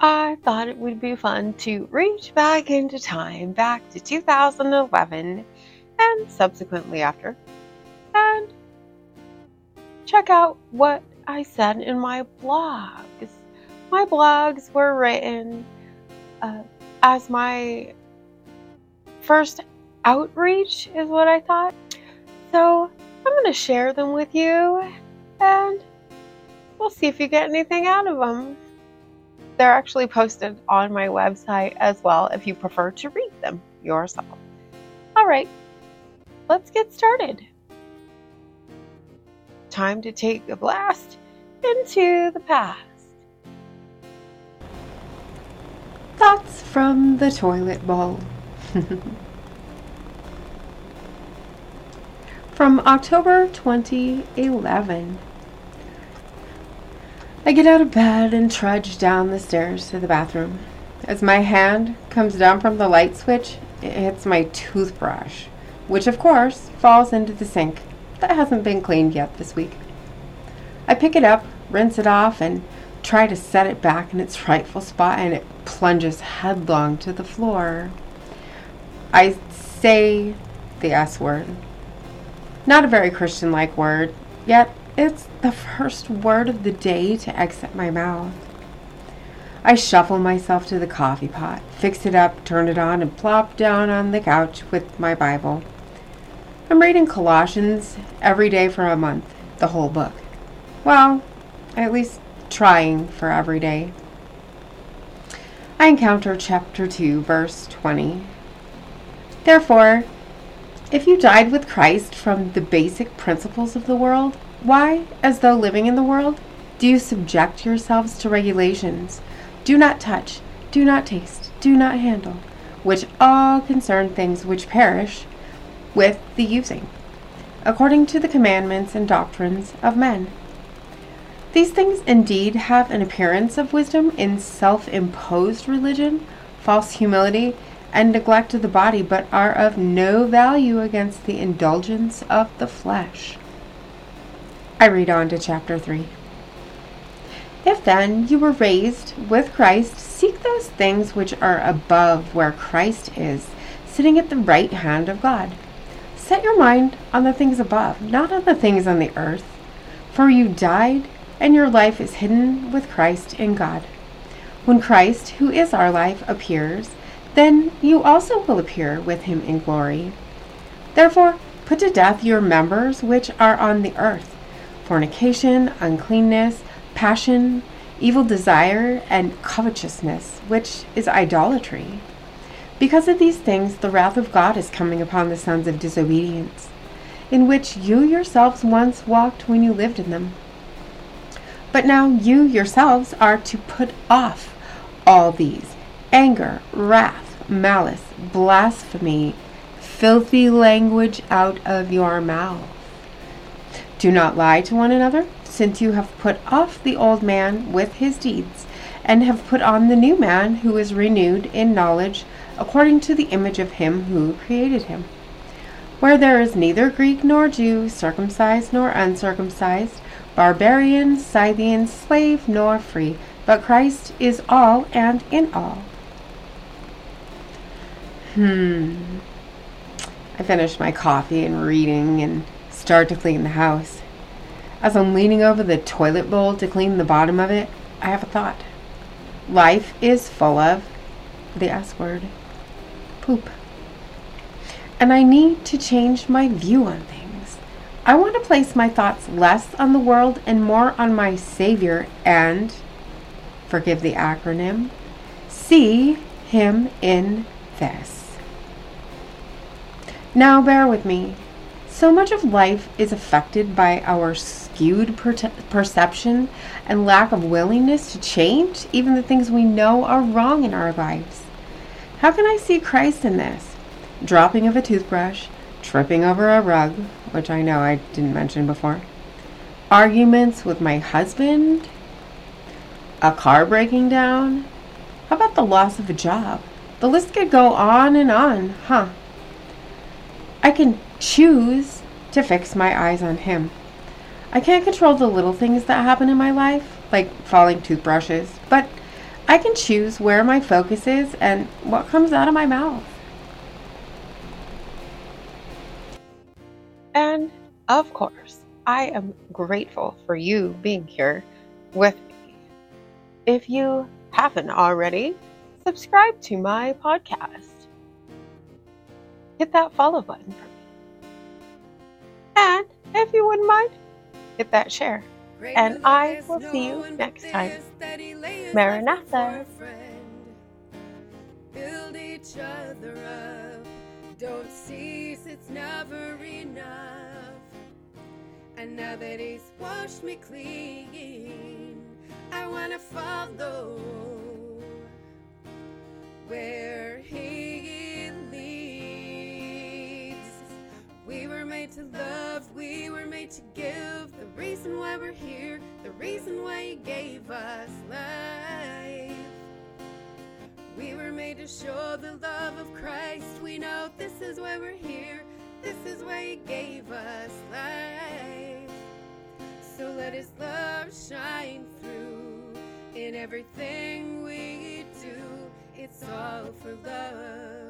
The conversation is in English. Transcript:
I thought it would be fun to reach back into time, back to 2011 and subsequently after, and check out what I said in my blogs. My blogs were written uh, as my first outreach, is what I thought. So I'm going to share them with you and we'll see if you get anything out of them. They're actually posted on my website as well if you prefer to read them yourself. All right, let's get started. Time to take a blast into the past. Thoughts from the toilet bowl. from October 2011. I get out of bed and trudge down the stairs to the bathroom. As my hand comes down from the light switch, it hits my toothbrush, which of course falls into the sink that hasn't been cleaned yet this week. I pick it up, rinse it off, and try to set it back in its rightful spot, and it plunges headlong to the floor. I say the S word. Not a very Christian like word, yet it's the first word of the day to exit my mouth. I shuffle myself to the coffee pot, fix it up, turn it on, and plop down on the couch with my Bible. I'm reading Colossians every day for a month, the whole book. Well, at least trying for every day. I encounter chapter 2, verse 20. Therefore, if you died with Christ from the basic principles of the world, why, as though living in the world, do you subject yourselves to regulations? Do not touch, do not taste, do not handle, which all concern things which perish with the using, according to the commandments and doctrines of men. These things indeed have an appearance of wisdom in self imposed religion, false humility, and neglect of the body, but are of no value against the indulgence of the flesh. I read on to chapter 3. If then you were raised with Christ, seek those things which are above where Christ is, sitting at the right hand of God. Set your mind on the things above, not on the things on the earth. For you died, and your life is hidden with Christ in God. When Christ, who is our life, appears, then you also will appear with him in glory. Therefore, put to death your members which are on the earth fornication, uncleanness, passion, evil desire, and covetousness, which is idolatry. Because of these things, the wrath of God is coming upon the sons of disobedience, in which you yourselves once walked when you lived in them. But now you yourselves are to put off all these anger, wrath, malice, blasphemy, filthy language out of your mouth. Do not lie to one another, since you have put off the old man with his deeds, and have put on the new man who is renewed in knowledge according to the image of him who created him. Where there is neither Greek nor Jew, circumcised nor uncircumcised, barbarian, Scythian, slave nor free, but Christ is all and in all. Hmm. I finished my coffee and reading and start to clean the house. As I'm leaning over the toilet bowl to clean the bottom of it, I have a thought. Life is full of the S word poop. And I need to change my view on things. I want to place my thoughts less on the world and more on my Savior and, forgive the acronym, see Him in this. Now, bear with me. So much of life is affected by our skewed per- perception and lack of willingness to change even the things we know are wrong in our lives. How can I see Christ in this? Dropping of a toothbrush, tripping over a rug, which I know I didn't mention before, arguments with my husband, a car breaking down. How about the loss of a job? The list could go on and on, huh? I can choose to fix my eyes on Him. I can't control the little things that happen in my life, like falling toothbrushes, but I can choose where my focus is and what comes out of my mouth. And of course, I am grateful for you being here with me. If you haven't already, subscribe to my podcast. Hit that follow button for me. If you wouldn't mind, hit that share. And I will see you next time. Maranatha. Build each other up. Don't cease, it's never enough. And now that he's washed me clean, I wanna follow where he leads. We were made to love, we were made to give. The reason why we're here, the reason why he gave us life. We were made to show the love of Christ. We know this is why we're here, this is why he gave us life. So let his love shine through in everything we do. It's all for love.